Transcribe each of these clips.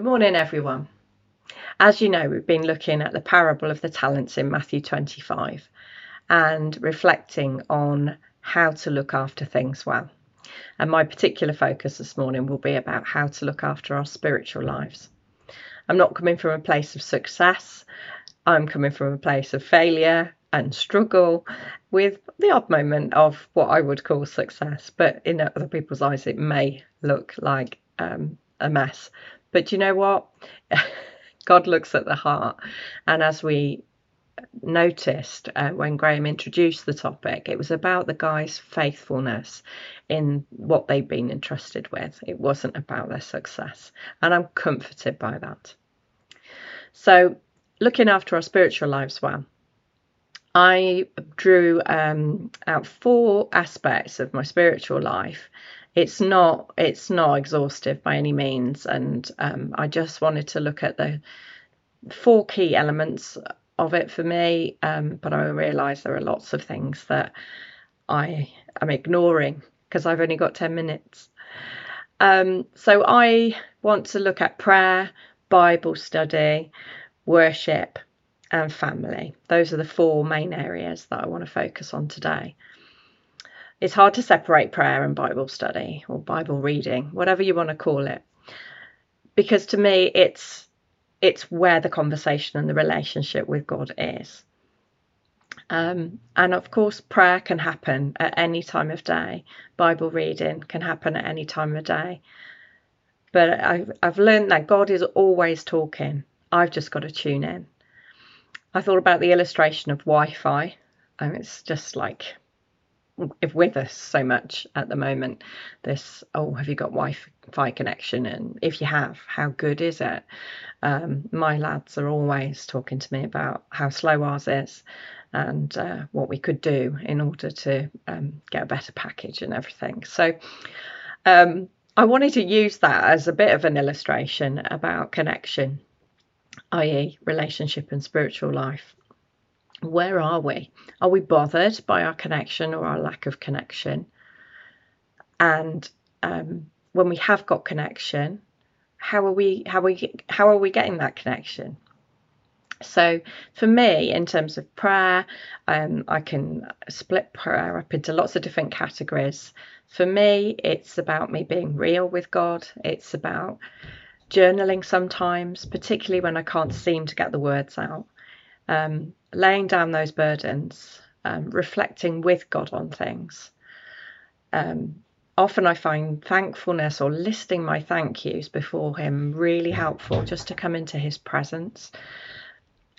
Good morning, everyone. As you know, we've been looking at the parable of the talents in Matthew 25 and reflecting on how to look after things well. And my particular focus this morning will be about how to look after our spiritual lives. I'm not coming from a place of success, I'm coming from a place of failure and struggle with the odd moment of what I would call success, but in other people's eyes, it may look like um, a mess. But you know what? God looks at the heart. And as we noticed uh, when Graham introduced the topic, it was about the guy's faithfulness in what they've been entrusted with. It wasn't about their success. And I'm comforted by that. So, looking after our spiritual lives well, I drew um, out four aspects of my spiritual life. It's not it's not exhaustive by any means, and um, I just wanted to look at the four key elements of it for me. Um, but I realise there are lots of things that I am ignoring because I've only got ten minutes. Um, so I want to look at prayer, Bible study, worship, and family. Those are the four main areas that I want to focus on today. It's hard to separate prayer and Bible study or Bible reading, whatever you want to call it, because to me it's it's where the conversation and the relationship with God is. Um, and of course, prayer can happen at any time of day. Bible reading can happen at any time of day. But I've, I've learned that God is always talking. I've just got to tune in. I thought about the illustration of Wi-Fi. and it's just like with us so much at the moment. This oh, have you got Wi-Fi connection? And if you have, how good is it? Um, my lads are always talking to me about how slow ours is and uh, what we could do in order to um, get a better package and everything. So. Um, I wanted to use that as a bit of an illustration about connection i.e., relationship and spiritual life. Where are we? Are we bothered by our connection or our lack of connection? And um, when we have got connection, how are we? How are we? How are we getting that connection? So, for me, in terms of prayer, um, I can split prayer up into lots of different categories. For me, it's about me being real with God. It's about journaling sometimes, particularly when I can't seem to get the words out, um, laying down those burdens, um, reflecting with God on things. Um, often I find thankfulness or listing my thank yous before Him really helpful just to come into His presence.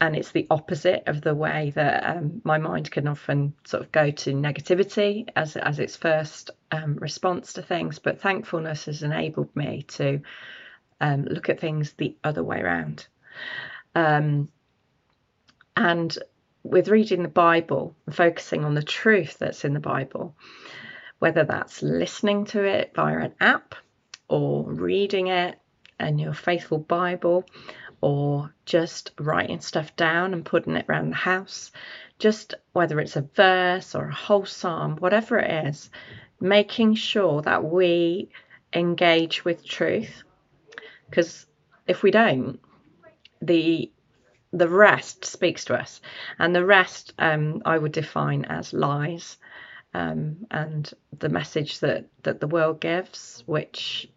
And it's the opposite of the way that um, my mind can often sort of go to negativity as, as its first um, response to things. But thankfulness has enabled me to um, look at things the other way around. Um, and with reading the Bible and focusing on the truth that's in the Bible, whether that's listening to it via an app or reading it in your faithful Bible or just writing stuff down and putting it around the house, just whether it's a verse or a whole psalm, whatever it is, making sure that we engage with truth. Because if we don't, the the rest speaks to us, and the rest um, I would define as lies, um, and the message that that the world gives, which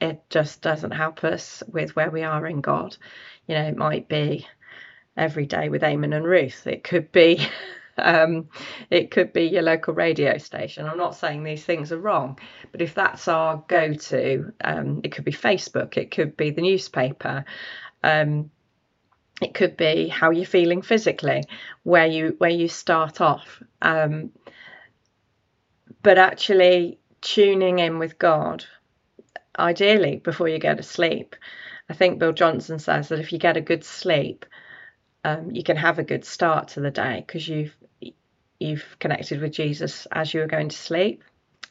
it just doesn't help us with where we are in God. You know, it might be every day with Eamon and Ruth. It could be um, it could be your local radio station. I'm not saying these things are wrong, but if that's our go to, um, it could be Facebook, it could be the newspaper. Um, it could be how you're feeling physically, where you where you start off. Um, but actually tuning in with God, ideally before you go to sleep. I think Bill Johnson says that if you get a good sleep, um, you can have a good start to the day because you've you've connected with Jesus as you were going to sleep.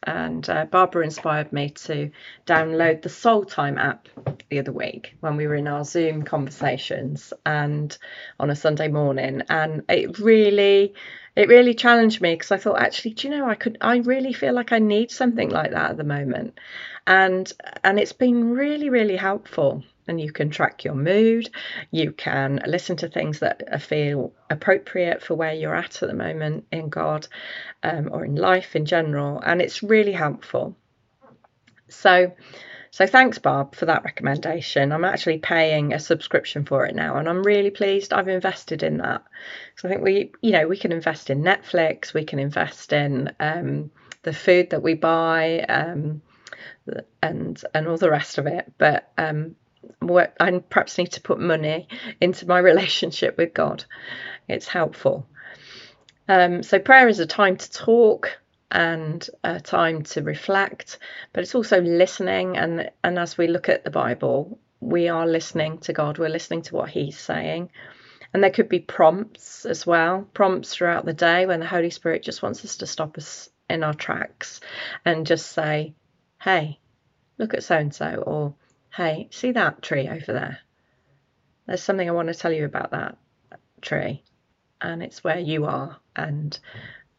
And uh, Barbara inspired me to download the Soul Time app the other week when we were in our Zoom conversations and on a Sunday morning. And it really, it really challenged me because I thought, actually, do you know, I could, I really feel like I need something like that at the moment. And and it's been really, really helpful. And you can track your mood. You can listen to things that feel appropriate for where you're at at the moment in God um, or in life in general, and it's really helpful. So, so thanks, Barb, for that recommendation. I'm actually paying a subscription for it now, and I'm really pleased I've invested in that. So I think we, you know, we can invest in Netflix, we can invest in um, the food that we buy, um, and and all the rest of it. But um, I perhaps need to put money into my relationship with God. It's helpful. Um, so prayer is a time to talk and a time to reflect, but it's also listening. And and as we look at the Bible, we are listening to God. We're listening to what He's saying. And there could be prompts as well, prompts throughout the day when the Holy Spirit just wants us to stop us in our tracks and just say, hey, look at so and so, or hey, see that tree over there? There's something I want to tell you about that tree, and it's where you are. And,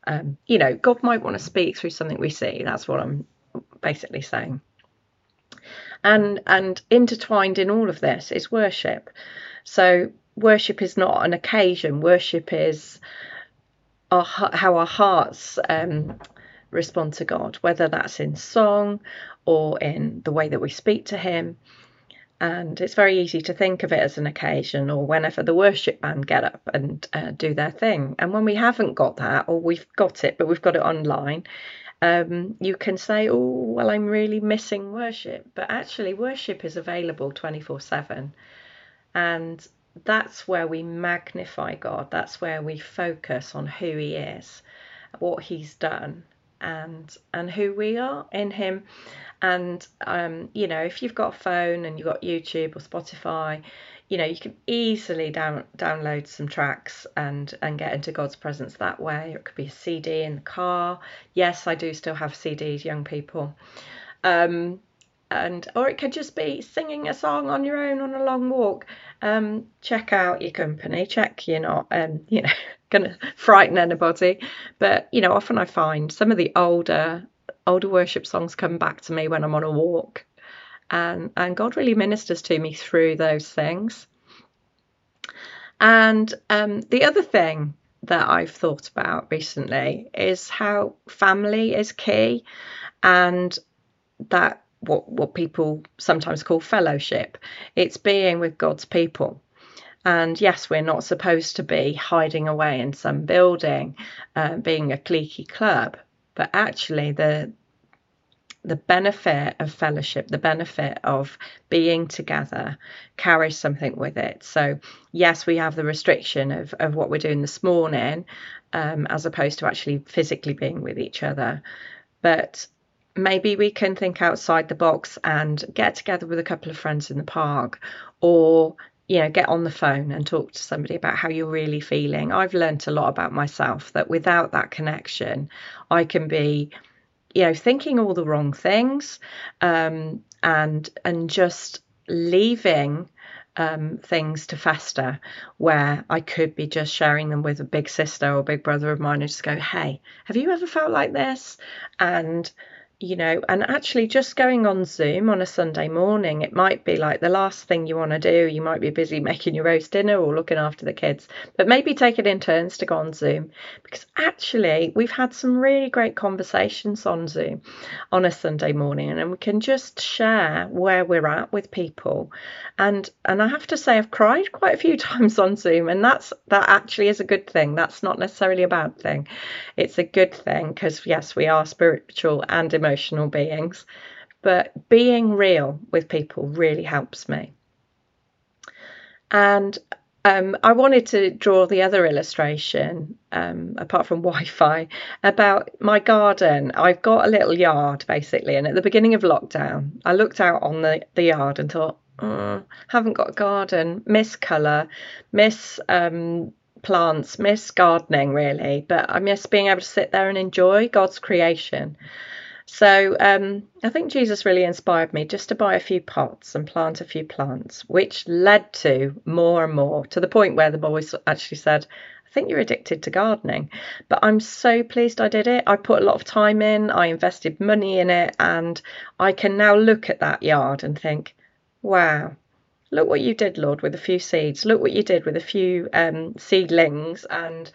um, you know, God might want to speak through something we see. That's what I'm basically saying. And, and intertwined in all of this is worship. So, worship is not an occasion, worship is our, how our hearts um, respond to God, whether that's in song or in the way that we speak to Him. And it's very easy to think of it as an occasion or whenever the worship band get up and uh, do their thing. And when we haven't got that, or we've got it, but we've got it online, um, you can say, oh, well, I'm really missing worship. But actually, worship is available 24 7. And that's where we magnify God. That's where we focus on who He is, what He's done, and and who we are in him. And um, you know if you've got a phone and you've got youtube or spotify you know you can easily down, download some tracks and and get into god's presence that way. It could be a cd in the car. Yes i do still have cds young people. Um, and or it could just be singing a song on your own on a long walk. Um, check out your company. Check you're not um, you know going to frighten anybody. But you know, often I find some of the older older worship songs come back to me when I'm on a walk, and and God really ministers to me through those things. And um, the other thing that I've thought about recently is how family is key, and that what what people sometimes call fellowship. It's being with God's people. And yes, we're not supposed to be hiding away in some building, uh, being a cliquey club, but actually the the benefit of fellowship, the benefit of being together carries something with it. So, yes, we have the restriction of, of what we're doing this morning um, as opposed to actually physically being with each other. But maybe we can think outside the box and get together with a couple of friends in the park or you know, get on the phone and talk to somebody about how you're really feeling. I've learned a lot about myself that without that connection, I can be, you know, thinking all the wrong things, um, and and just leaving um, things to fester where I could be just sharing them with a big sister or big brother of mine and just go, hey, have you ever felt like this? And you know, and actually just going on Zoom on a Sunday morning, it might be like the last thing you want to do. You might be busy making your roast dinner or looking after the kids, but maybe take it in turns to go on Zoom because actually we've had some really great conversations on Zoom on a Sunday morning and we can just share where we're at with people. And and I have to say I've cried quite a few times on Zoom and that's that actually is a good thing. That's not necessarily a bad thing. It's a good thing because yes, we are spiritual and emotional emotional beings, but being real with people really helps me. And um, I wanted to draw the other illustration, um, apart from Wi Fi, about my garden. I've got a little yard basically, and at the beginning of lockdown, I looked out on the, the yard and thought, oh, haven't got a garden, miss colour, miss um, plants, miss gardening really, but I miss being able to sit there and enjoy God's creation. So um, I think Jesus really inspired me just to buy a few pots and plant a few plants, which led to more and more to the point where the boys actually said, I think you're addicted to gardening. But I'm so pleased I did it. I put a lot of time in, I invested money in it, and I can now look at that yard and think, wow, look what you did, Lord, with a few seeds. Look what you did with a few um, seedlings. And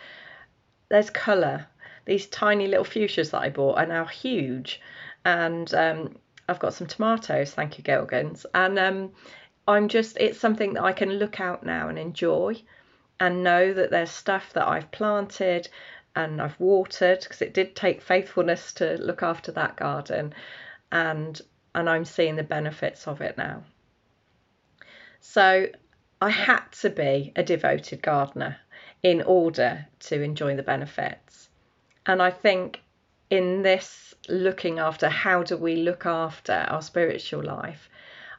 there's colour. These tiny little fuchsias that I bought are now huge. And um, I've got some tomatoes, thank you, Gilgans. And um, I'm just, it's something that I can look out now and enjoy and know that there's stuff that I've planted and I've watered because it did take faithfulness to look after that garden and and I'm seeing the benefits of it now. So I had to be a devoted gardener in order to enjoy the benefits. And I think in this looking after how do we look after our spiritual life,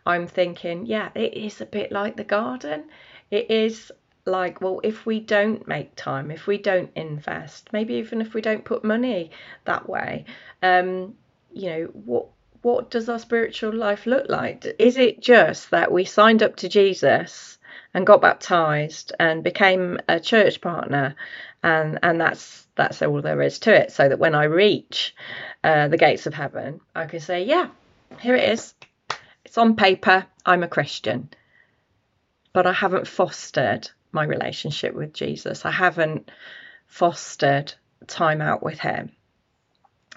I'm thinking, yeah, it is a bit like the garden. It is like, well, if we don't make time, if we don't invest, maybe even if we don't put money that way, um, you know, what what does our spiritual life look like? Is it just that we signed up to Jesus and got baptized and became a church partner, and and that's that's all there is to it? So that when I reach uh, the gates of heaven, I can say, yeah, here it is. It's on paper. I'm a Christian, but I haven't fostered my relationship with Jesus. I haven't fostered time out with Him.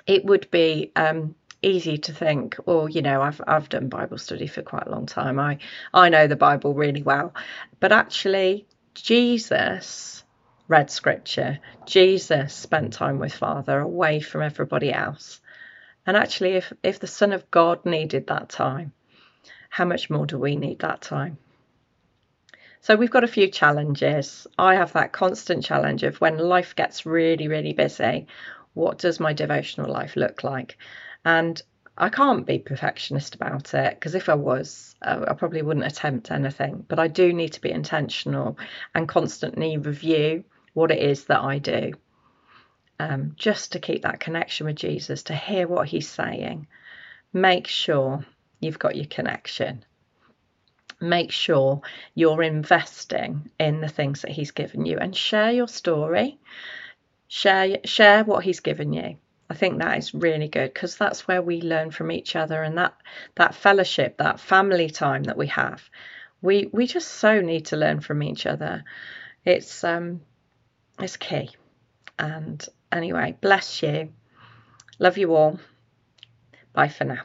It would be um, easy to think, well, you know, I've I've done Bible study for quite a long time. I I know the Bible really well, but actually, Jesus read Scripture. Jesus spent time with Father, away from everybody else. And actually, if if the Son of God needed that time, how much more do we need that time? So we've got a few challenges. I have that constant challenge of when life gets really, really busy, what does my devotional life look like? And I can't be perfectionist about it because if I was, uh, I probably wouldn't attempt anything. But I do need to be intentional and constantly review what it is that I do. Um, just to keep that connection with Jesus, to hear what he's saying. Make sure you've got your connection make sure you're investing in the things that he's given you and share your story share share what he's given you i think that is really good because that's where we learn from each other and that that fellowship that family time that we have we we just so need to learn from each other it's um it's key. And anyway bless you. Love you all. Bye for now